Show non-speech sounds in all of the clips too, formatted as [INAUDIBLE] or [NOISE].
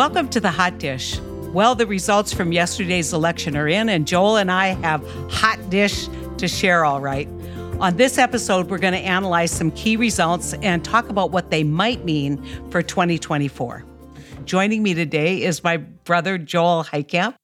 Welcome to the Hot Dish. Well, the results from yesterday's election are in, and Joel and I have hot dish to share, all right. On this episode, we're going to analyze some key results and talk about what they might mean for 2024. Joining me today is my brother, Joel Heitkamp,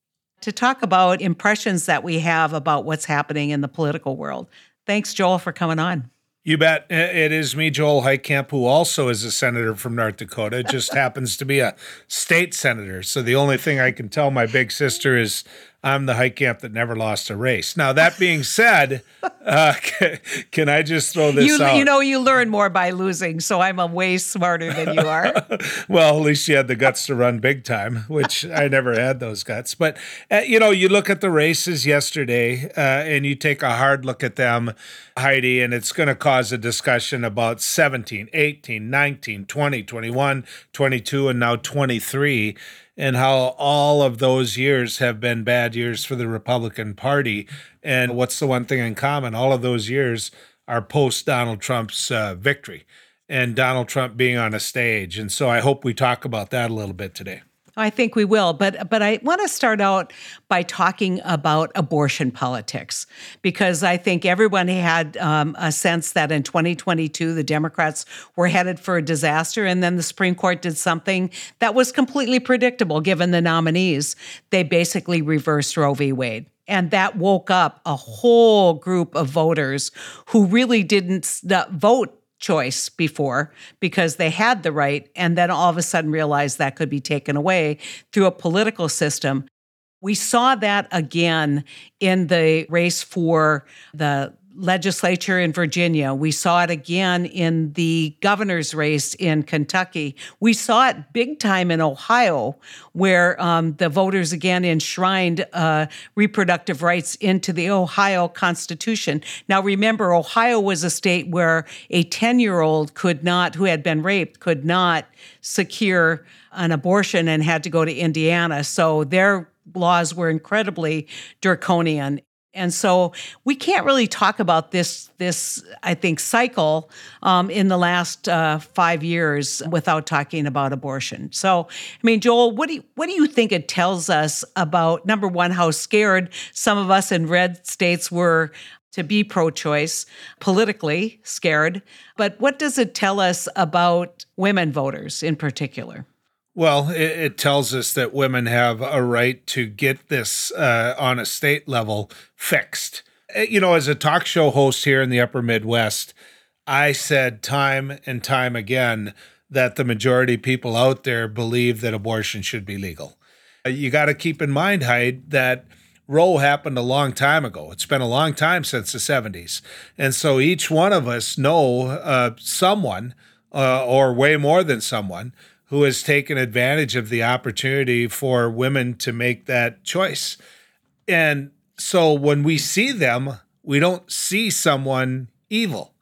to talk about impressions that we have about what's happening in the political world. Thanks, Joel, for coming on. You bet. It is me, Joel Heitkamp, who also is a senator from North Dakota. It just [LAUGHS] happens to be a state senator. So the only thing I can tell my big sister is I'm the Heitkamp that never lost a race. Now, that being said, uh, can, [LAUGHS] can, I just throw this you, out? You know, you learn more by losing, so I'm a way smarter than you are. [LAUGHS] well, at least you had the guts to run big time, which I never had those guts. But, uh, you know, you look at the races yesterday uh, and you take a hard look at them, Heidi, and it's going to cause a discussion about 17, 18, 19, 20, 21, 22, and now 23 and how all of those years have been bad years for the Republican Party. And what's the one thing in common? All of those years are post Donald Trump's uh, victory and Donald Trump being on a stage. And so I hope we talk about that a little bit today. I think we will, but but I want to start out by talking about abortion politics because I think everyone had um, a sense that in 2022 the Democrats were headed for a disaster, and then the Supreme Court did something that was completely predictable given the nominees. They basically reversed Roe v. Wade. And that woke up a whole group of voters who really didn't vote choice before because they had the right and then all of a sudden realized that could be taken away through a political system. We saw that again in the race for the legislature in Virginia. We saw it again in the governor's race in Kentucky. We saw it big time in Ohio, where um, the voters again enshrined uh, reproductive rights into the Ohio Constitution. Now, remember, Ohio was a state where a 10 year old could not, who had been raped, could not secure an abortion and had to go to Indiana. So their laws were incredibly draconian. And so we can't really talk about this this I think cycle um, in the last uh, five years without talking about abortion. So I mean, Joel, what do you, what do you think it tells us about number one how scared some of us in red states were to be pro-choice politically scared, but what does it tell us about women voters in particular? Well, it, it, tells us that women have a right to get this uh, on a state level fixed. Uh, you know, as a talk show host here in the upper Midwest, I said time and time again that the majority of people out there believe that abortion should be legal. Uh, you got to keep in mind, Heidi, that Roe happened a long time ago. It's been a long time since the 70s. And so each one of us know uh, someone, uh, or way more than someone, who has taken advantage of the opportunity for women to make that choice. And so when we see them, we don't see someone evil.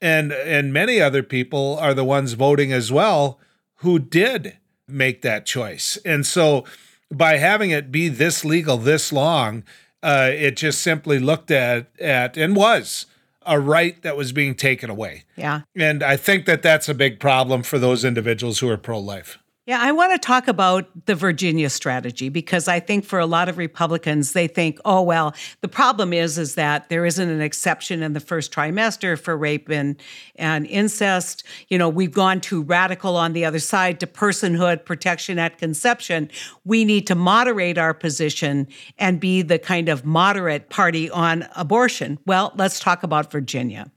And and many other people are the ones voting as well who did make that choice. And so by having it be this legal this long, uh, it just simply looked at at and was a right that was being taken away. Yeah. And I think that that's a big problem for those individuals who are pro life. Yeah, I want to talk about the Virginia strategy because I think for a lot of Republicans they think, "Oh well, the problem is is that there isn't an exception in the first trimester for rape and and incest. You know, we've gone too radical on the other side to personhood protection at conception. We need to moderate our position and be the kind of moderate party on abortion." Well, let's talk about Virginia.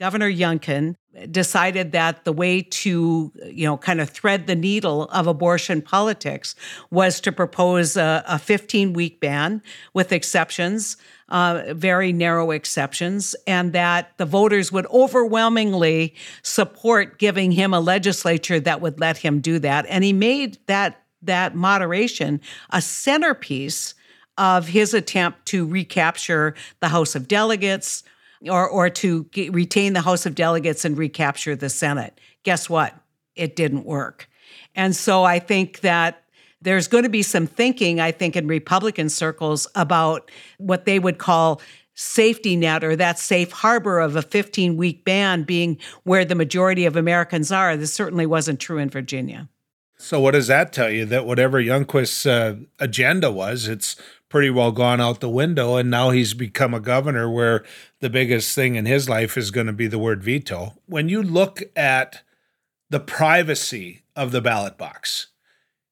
Governor Youngkin decided that the way to, you know, kind of thread the needle of abortion politics was to propose a, a 15 week ban with exceptions, uh, very narrow exceptions, and that the voters would overwhelmingly support giving him a legislature that would let him do that. And he made that that moderation a centerpiece of his attempt to recapture the House of Delegates, or, or to get, retain the House of Delegates and recapture the Senate. Guess what? It didn't work. And so I think that there's going to be some thinking, I think, in Republican circles about what they would call safety net or that safe harbor of a 15 week ban being where the majority of Americans are. This certainly wasn't true in Virginia. So what does that tell you? That whatever Youngkin's uh, agenda was, it's pretty well gone out the window, and now he's become a governor where the biggest thing in his life is going to be the word veto. When you look at the privacy of the ballot box,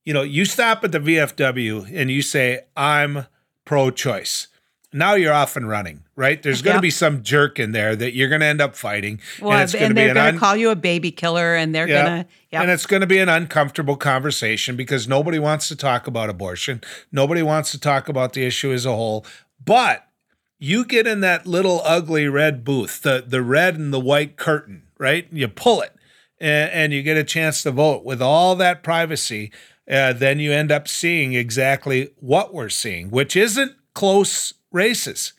you know, you stop at the VFW and you say, "I'm pro-choice." Now you're off and running, right? There's going to yep. be some jerk in there that you're going to end up fighting. Well, and, and they're going to un- call you a baby killer, and they're yeah. going to, yep. and it's going to be an uncomfortable conversation because nobody wants to talk about abortion. Nobody wants to talk about the issue as a whole. But you get in that little ugly red booth, the the red and the white curtain, right? You pull it, and, and you get a chance to vote with all that privacy. Uh, then you end up seeing exactly what we're seeing, which isn't close races.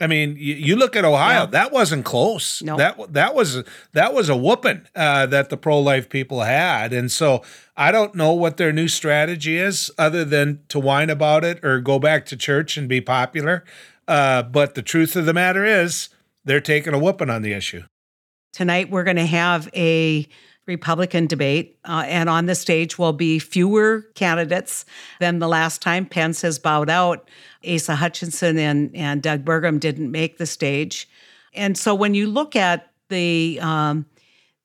I mean, you, you look at Ohio; yeah. that wasn't close. No. That that was that was a whooping uh, that the pro life people had, and so I don't know what their new strategy is, other than to whine about it or go back to church and be popular. Uh, but the truth of the matter is, they're taking a whooping on the issue. Tonight, we're going to have a Republican debate, uh, and on the stage will be fewer candidates than the last time. Pence has bowed out. Asa Hutchinson and, and Doug Burgum didn't make the stage. And so when you look at the, um,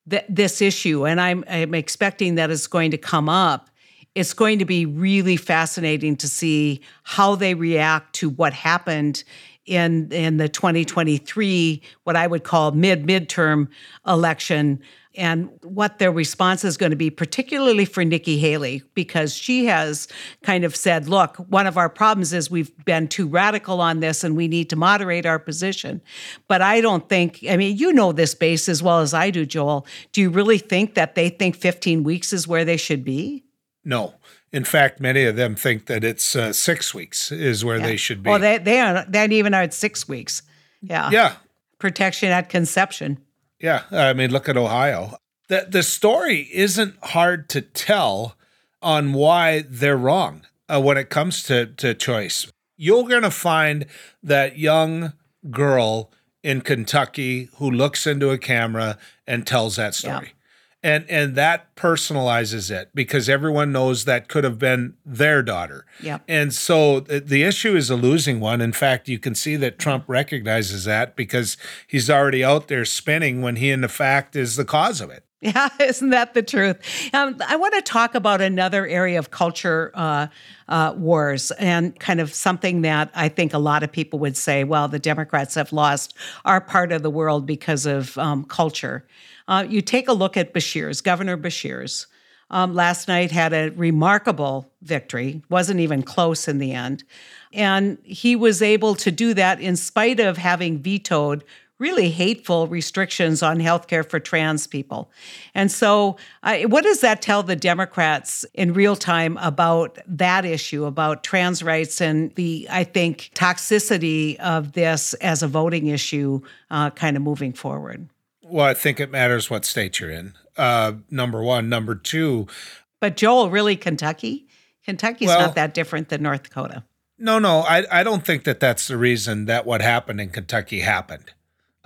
th- this issue, and I'm, I'm expecting that it's going to come up, it's going to be really fascinating to see how they react to what happened in in the 2023 what I would call mid midterm election and what their response is going to be, particularly for Nikki Haley, because she has kind of said, look, one of our problems is we've been too radical on this and we need to moderate our position. But I don't think, I mean, you know this base as well as I do, Joel. Do you really think that they think 15 weeks is where they should be? No. In fact, many of them think that it's uh, six weeks is where yeah. they should be. Well, they, they, are, they even are at six weeks. Yeah. Yeah. Protection at conception. Yeah, I mean, look at Ohio. The the story isn't hard to tell on why they're wrong uh, when it comes to to choice. You're going to find that young girl in Kentucky who looks into a camera and tells that story and and that personalizes it because everyone knows that could have been their daughter. Yeah. And so the issue is a losing one. In fact, you can see that Trump recognizes that because he's already out there spinning when he in the fact is the cause of it. [LAUGHS] Yeah, isn't that the truth? Um, I want to talk about another area of culture uh, uh, wars and kind of something that I think a lot of people would say, well, the Democrats have lost our part of the world because of um, culture. Uh, you take a look at Beshear's, Governor Beshear's. Um, last night had a remarkable victory, wasn't even close in the end. And he was able to do that in spite of having vetoed really hateful restrictions on healthcare for trans people. And so, uh, what does that tell the Democrats in real time about that issue, about trans rights and the, I think, toxicity of this as a voting issue uh, kind of moving forward? Well, I think it matters what state you're in. Uh, number one. Number two. But Joel, really, Kentucky? Kentucky's well, not that different than North Dakota. No, no, I, I don't think that that's the reason that what happened in Kentucky happened.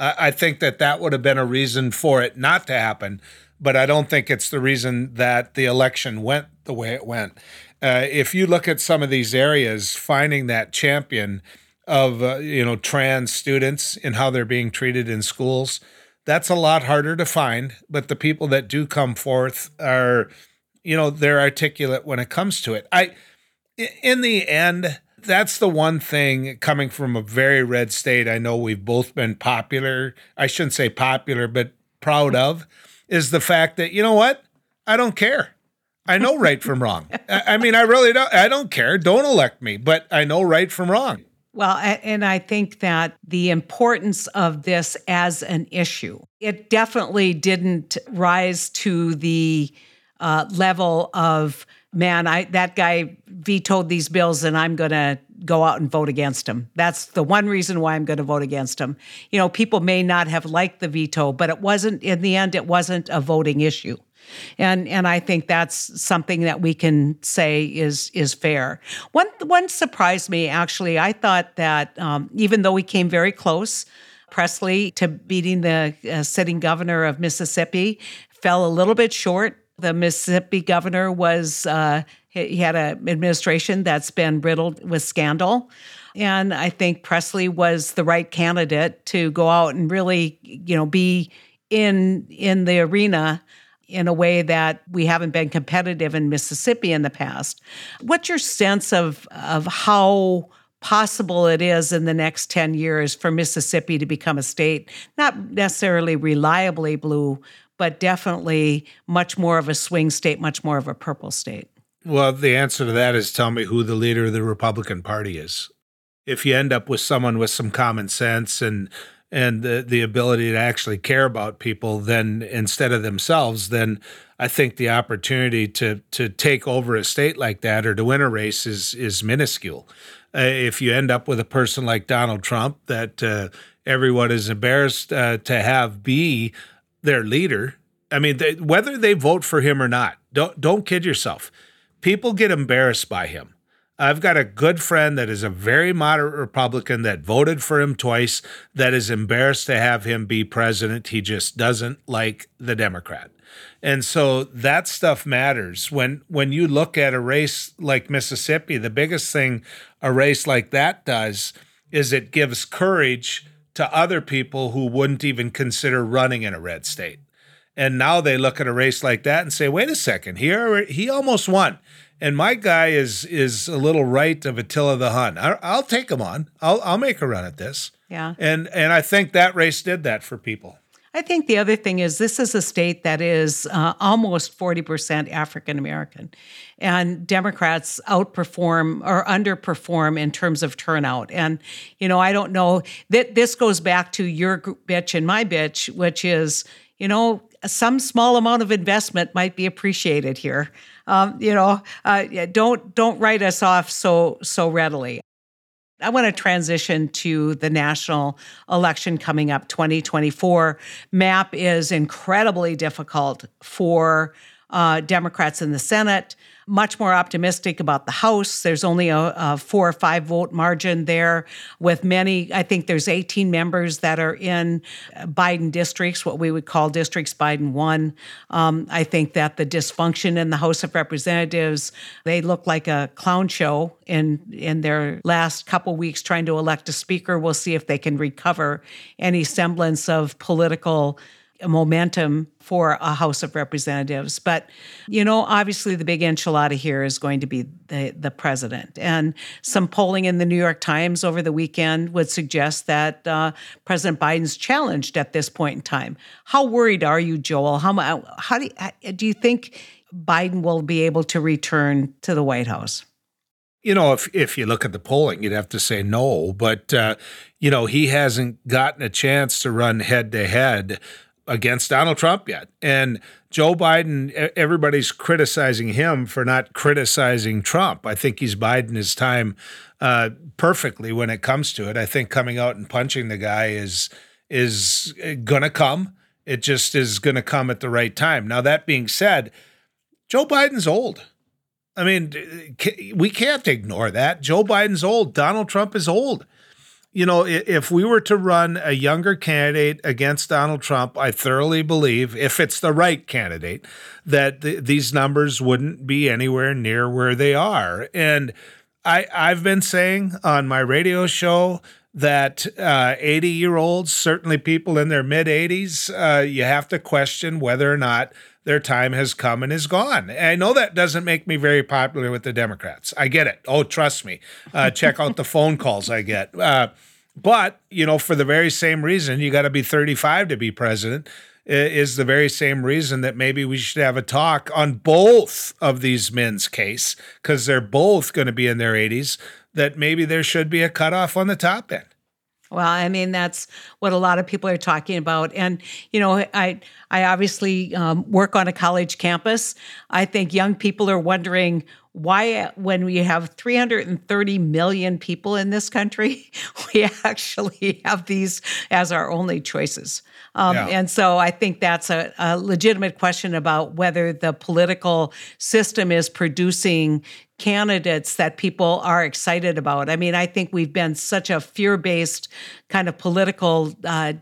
I, I think that that would have been a reason for it not to happen, but I don't think it's the reason that the election went the way it went. Uh, if you look at some of these areas, finding that champion of uh, you know trans students and how they're being treated in schools, that's a lot harder to find, but the people that do come forth are, you know, they're articulate when it comes to it. I, in the end, that's the one thing coming from a very red state. I know we've both been popular. I shouldn't say popular, but proud of is the fact that, you know what? I don't care. I know right from wrong. I mean, I really don't. I don't care. Don't elect me, but I know right from wrong. Well, and I think that the importance of this as an issue, it definitely didn't rise to the uh, level of, man, I that guy vetoed these bills and I'm going to go out and vote against him. That's the one reason why I'm going to vote against him. You know, people may not have liked the veto, but it wasn't, in the end, it wasn't a voting issue and and I think that's something that we can say is is fair. One one surprised me actually. I thought that um, even though we came very close, Presley to beating the uh, sitting governor of Mississippi fell a little bit short The Mississippi governor was, uh, he had an administration that's been riddled with scandal. And I think Presley was the right candidate to go out and really, you know, be in in the arena in a way that we haven't been competitive in Mississippi in the past. What's your sense of of how possible it is in the next 10 years for Mississippi to become a state, not necessarily reliably blue, but definitely much more of a swing state, much more of a purple state? Well, the answer to that is tell me who the leader of the Republican Party is. If you end up with someone with some common sense and and the, the ability to actually care about people then instead of themselves, then I think the opportunity to to take over a state like that or to win a race is is minuscule. Uh, if you end up with a person like Donald Trump that uh, everyone is embarrassed uh, to have be their leader, I mean, they, whether they vote for him or not, don't don't kid yourself. People get embarrassed by him. I've got a good friend that is a very moderate Republican that voted for him twice, that is embarrassed to have him be president. He just doesn't like the Democrat. And so that stuff matters. When when you look at a race like Mississippi, the biggest thing a race like that does is it gives courage to other people who wouldn't even consider running in a red state. And now they look at a race like that and say, "Wait a second, here he almost won." and my guy is is a little right of Attila the Hun. I, will take him on. I'll I'll make a run at this. Yeah. And and I think that race did that for people. I think the other thing is this is a state that is uh, almost 40% African American. And Democrats outperform or underperform in terms of turnout. And, you know, I don't know that this goes back to your bitch and my bitch, which is, you know, some small amount of investment might be appreciated here. Um, you know, uh, don't don't write us off so so readily. I want to transition to the national election coming up 2024. MAP is incredibly difficult for uh, Democrats in the Senate much more optimistic about the House. There's only a, a, four or five vote margin there, with many, I think there's 18 members that are in Biden districts, what we would call districts Biden won. Um, I think that the dysfunction in the House of Representatives, they look like a clown show in, in their last couple weeks trying to elect a speaker. We'll see if they can recover any semblance of political momentum for a House of Representatives. But, you know, obviously the big enchilada here is going to be the, the president. And some polling in the New York Times over the weekend would suggest that uh, President Biden's challenged at this point in time. How worried are you, Joel? How, how do, you, do you think Biden will be able to return to the White House? You know, if if you look at the polling, you'd have to say no. But uh, you know, he hasn't gotten a chance to run head to head against Donald Trump yet. And Joe Biden, everybody's criticizing him for not criticizing Trump. I think he's biding his time uh, perfectly when it comes to it. I think coming out and punching the guy is is going to come. It just is going to come at the right time. Now that being said, Joe Biden's old. I mean, we can't ignore that. Joe Biden's old. Donald Trump is old you know, if we were to run a younger candidate against Donald Trump, I thoroughly believe, if it's the right candidate, that th- these numbers wouldn't be anywhere near where they are. And I, I've been saying on my radio show that 80 uh, year olds, certainly people in their mid 80s, uh, you have to question whether or not their time has come and is gone. I know that doesn't make me very popular with the Democrats. I get it. Oh, trust me. Uh, check out the phone calls I get. Uh, but, you know, for the very same reason, you got to be 35 to be president, is the very same reason that maybe we should have a talk on both of these men's case, because they're both going to be in their 80s, that maybe there should be a cutoff on the top end. Well, I mean that's what a lot of people are talking about, and you know, I I obviously um, work on a college campus. I think young people are wondering why, when we have 330 million people in this country, [LAUGHS] we actually have these as our only choices. Um, yeah. And so I think that's a, a legitimate question about whether the political system is producing candidates that people are excited about. I mean, I think we've been such a fear based kind of political uh,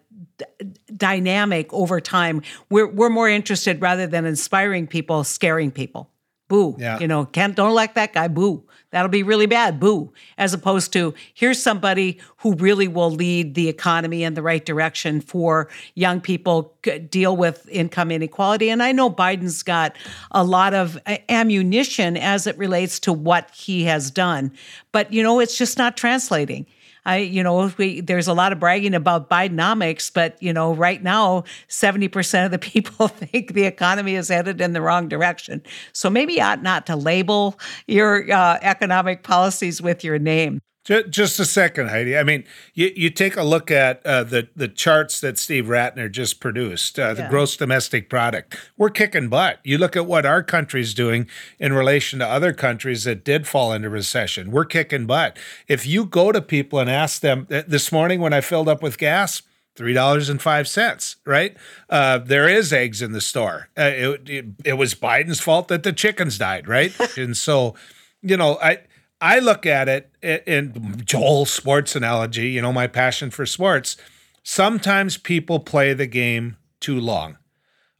dynamic over time. We're we're more interested rather than inspiring people, scaring people. Boo. Yeah. You know, can't don't like that guy. Boo. That'll be really bad. Boo. As opposed to here's somebody who really will lead the economy in the right direction for young people deal with income inequality. And I know Biden's got a lot of ammunition as it relates to what he has done, but you know, it's just not translating. I, you know, we, there's a lot of bragging about Bidenomics, but you know, right now, 70% of the [LAUGHS] people think the economy is headed in the wrong direction. So maybe you ought not to label your uh, economic policies with your name. Just a second, Heidi. I mean, you, you take a look at uh, the the charts that Steve Rattner just produced, uh, the yeah. gross domestic product. We're kicking butt. You look at what our country's doing in relation to other countries that did fall into recession. We're kicking butt. If you go to people and ask them this morning when I filled up with gas, three dollars and five cents. Right? Uh, there is eggs in the store. Uh, it, it, it was Biden's fault that the chickens died. Right? [LAUGHS] and so, you know, I I look at it in Joel sports analogy, you know, my passion for sports. Sometimes people play the game too long.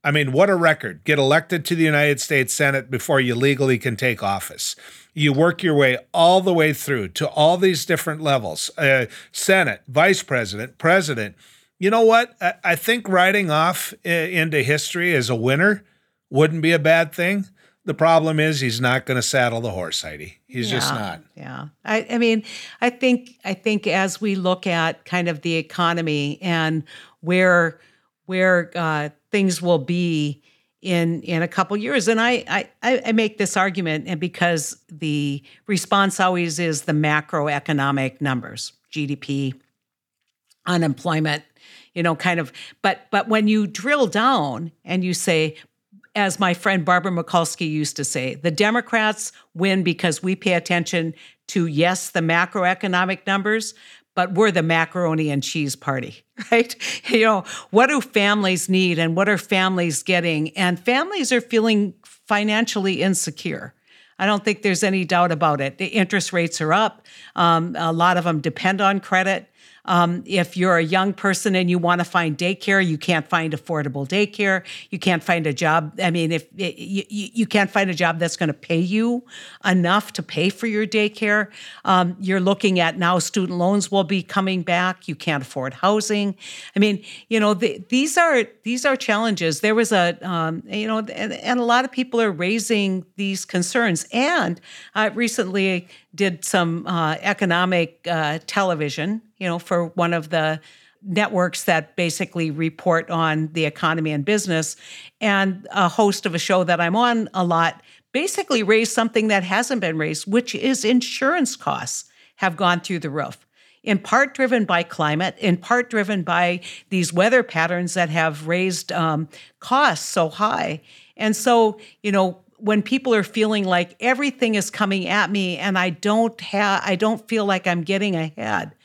I mean, what a record. Get elected to the United States Senate before you legally can take office. You work your way all the way through to all these different levels uh, Senate, Vice President, President. You know what? I think riding off uh, into history as a winner wouldn't be a bad thing. The problem is he's not going to saddle the horse, Heidi. He's yeah, just not. Yeah. I, I mean, I think I think as we look at kind of the economy and where where uh, things will be in in a couple years, and I, I I make this argument, and because the response always is the macroeconomic numbers, GDP, unemployment, you know, kind of. But but when you drill down and you say, as my friend Barbara Mikulski used to say, the Democrats win because we pay attention to, yes, the macroeconomic numbers, but we're the macaroni and cheese party, [LAUGHS] right? [LAUGHS] You know, what do families need and what are families getting? And families are feeling financially insecure. I don't think there's any doubt about it. The interest rates are up. Um, a lot of them depend on credit. Um, if you're a young person and you want to find daycare, you can't find affordable daycare. You can't find a job. I mean, if you, you can't find a job that's going to pay you enough to pay for your daycare, um, you're looking at now student loans will be coming back. You can't afford housing. I mean, you know, the, these are these are challenges. There was a, um, you know, and, and, a lot of people are raising these concerns. And uh, recently did some uh, economic uh, television, you know, for one of the networks that basically report on the economy and business. And a host of a show that I'm on a lot basically raised something that hasn't been raised, which is insurance costs have gone through the roof. In part driven by climate, in part driven by these weather patterns that have raised um, costs so high. And so, you know, when people are feeling like everything is coming at me and I don't have I don't feel like I'm getting ahead.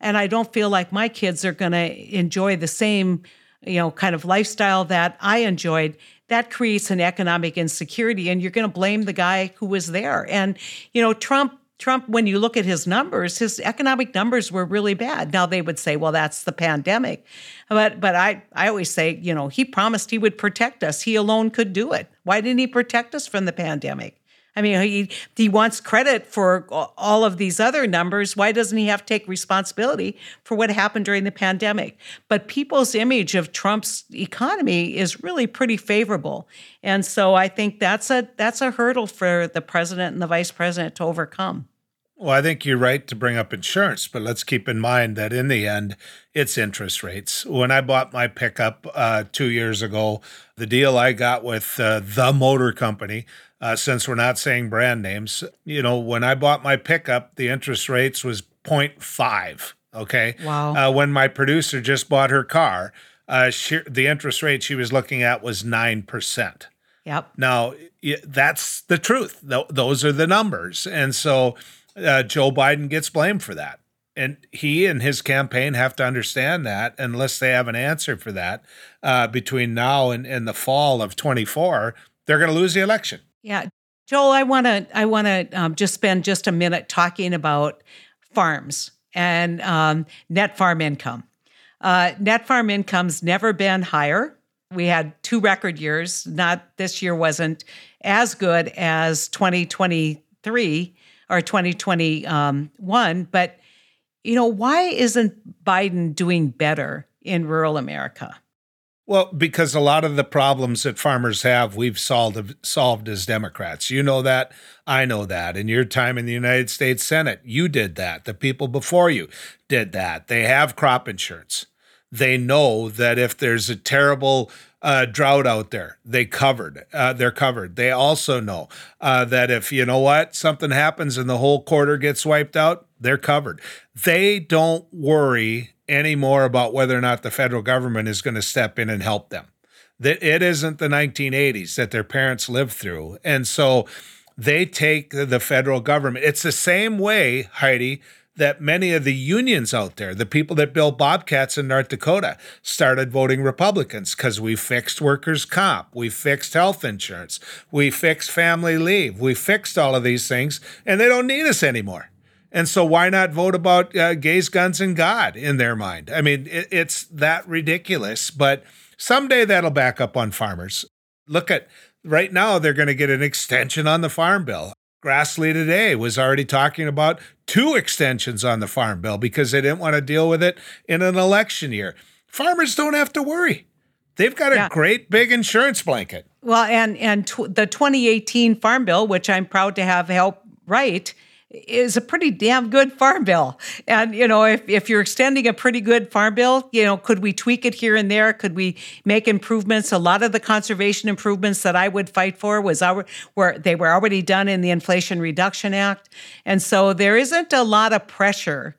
And I don't feel like my kids are going to enjoy the same you know kind of lifestyle that I enjoyed. That creates an economic insecurity and you're going to blame the guy who was there. And you know Trump Trump, when you look at his numbers, his economic numbers were really bad. Now they would say, well, that's the pandemic. But but I, I always say, you know, he promised he would protect us. He alone could do it. Why didn't he protect us from the pandemic? I mean, he he wants credit for all of these other numbers. Why doesn't he have to take responsibility for what happened during the pandemic? But people's image of Trump's economy is really pretty favorable, and so I think that's a that's a hurdle for the president and the vice president to overcome. Well, I think you're right to bring up insurance, but let's keep in mind that in the end, it's interest rates. When I bought my pickup uh, two years ago, the deal I got with uh, the motor company, uh, since we're not saying brand names, you know, when I bought my pickup, the interest rates was 0.5. Okay. Wow. Uh, when my producer just bought her car, uh, she, the interest rate she was looking at was 9%. Yep. Now, that's the truth. Those are the numbers. And so, uh, Joe Biden gets blamed for that. And he and his campaign have to understand that unless they have an answer for that uh, between now and, and the fall of 24, they're going to lose the election. Yeah. Joel, I want to I want to um, just spend just a minute talking about farms and um, net farm income. Uh, net farm income's never been higher. We had two record years. Not this year wasn't as good as 2023 or 2021, um, but you know, why isn't Biden doing better in rural America? Well, because a lot of the problems that farmers have, we've solved solved as Democrats. You know that, I know that. In your time in the United States Senate, you did that. The people before you did that. They have crop insurance. They know that if there's a terrible uh, drought out there, they covered. Uh, they're covered. They also know uh, that if you know what something happens and the whole quarter gets wiped out, they're covered. They don't worry anymore about whether or not the federal government is going to step in and help them. That it isn't the 1980s that their parents lived through. And so they take the federal government. It's the same way, Heidi, that many of the unions out there, the people that build bobcats in North Dakota, started voting Republicans because we fixed workers' comp, we fixed health insurance, we fixed family leave, we fixed all of these things, and they don't need us anymore. And so, why not vote about uh, gays, guns, and God in their mind? I mean, it, it's that ridiculous, but someday that'll back up on farmers. Look at right now, they're going to get an extension on the farm bill. Grassley today was already talking about two extensions on the farm bill because they didn't want to deal with it in an election year. Farmers don't have to worry. They've got a yeah. great big insurance blanket. Well, and and tw- the 2018 farm bill, which I'm proud to have helped write, is a pretty damn good farm bill. And, you know, if, if you're extending a pretty good farm bill, you know, could we tweak it here and there? Could we make improvements? A lot of the conservation improvements that I would fight for was our, were they were already done in the Inflation Reduction Act. And so there isn't a lot of pressure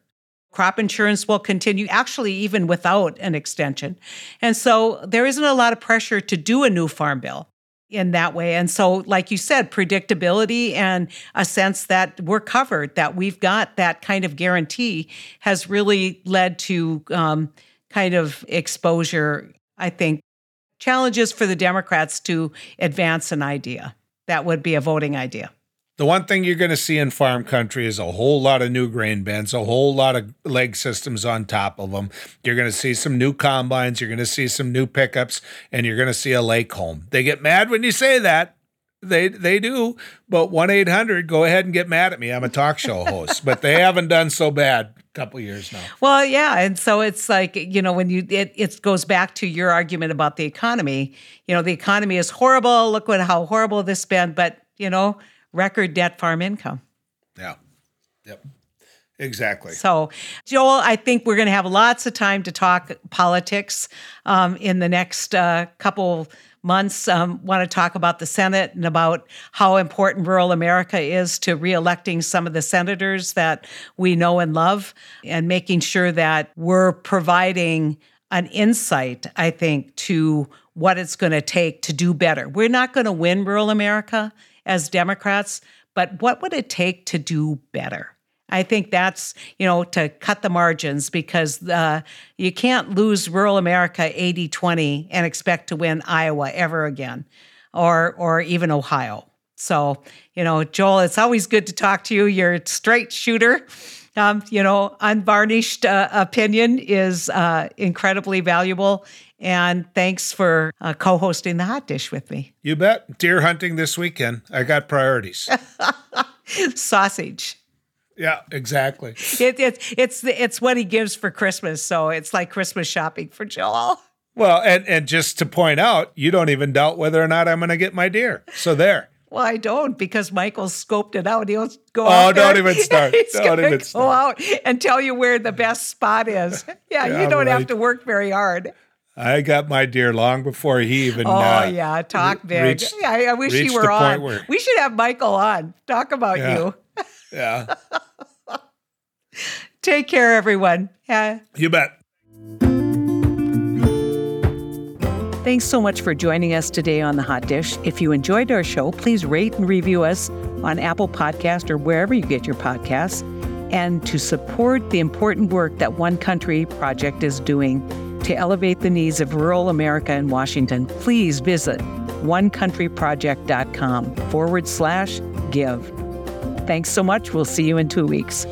crop insurance will continue, actually, even without an extension. And so there isn't a lot of pressure to do a new farm bill in that way. And so, like you said, predictability and a sense that we're covered, that we've got that kind of guarantee has really led to um, kind of exposure, I think, challenges for the Democrats to advance an idea. That would be a voting idea. The one thing you're going to see in farm country is a whole lot of new grain bins, a whole lot of leg systems on top of them. You're going to see some new combines, you're going to see some new pickups, and you're going to see a lake home. They get mad when you say that. They they do, but one eight hundred. Go ahead and get mad at me. I'm a talk show host, but they haven't done so bad a couple years now. Well, yeah, and so it's like you know when you it it goes back to your argument about the economy. You know the economy is horrible. Look what how horrible this been, but you know record debt farm income. Yeah. Yep. Exactly. So, Joel, I think we're going to have lots of time to talk politics um, in the next uh, couple months. Um, want to talk about the Senate and about how important rural America is to reelecting some of the senators that we know and love, and making sure that we're providing an insight, I think, to what it's going to take to do better. We're not going to win rural America as Democrats, but what would it take to do better? I think that's, you know, to cut the margins because uh, you can't lose rural America 80 20 and expect to win Iowa ever again or, or even Ohio. So, you know, Joel, it's always good to talk to you. You're a straight shooter. Um, you know, unvarnished uh, opinion is uh, incredibly valuable. And thanks for uh, co hosting the hot dish with me. You bet. Deer hunting this weekend. I got priorities. [LAUGHS] Sausage. Yeah, exactly. It, it, it's it's what he gives for Christmas, so it's like Christmas shopping for Joel. Well, and and just to point out, you don't even doubt whether or not I'm going to get my deer. So there. Well, I don't because Michael scoped it out. He'll go. Oh, out don't even [LAUGHS] start. He's don't even go start. out and tell you where the best spot is. Yeah, [LAUGHS] yeah you don't right. have to work very hard. I got my deer long before he even. Oh uh, yeah, talk big. Reached, yeah, I wish he were on. Where, we should have Michael on. Talk about yeah, you. yeah. [LAUGHS] Take care, everyone. Yeah. You bet. Thanks so much for joining us today on The Hot Dish. If you enjoyed our show, please rate and review us on Apple Podcast or wherever you get your podcasts. And to support the important work that One Country Project is doing, to elevate the needs of rural America in Washington, please visit onecountryproject.com forward slash give. Thanks so much. We'll see you in two weeks.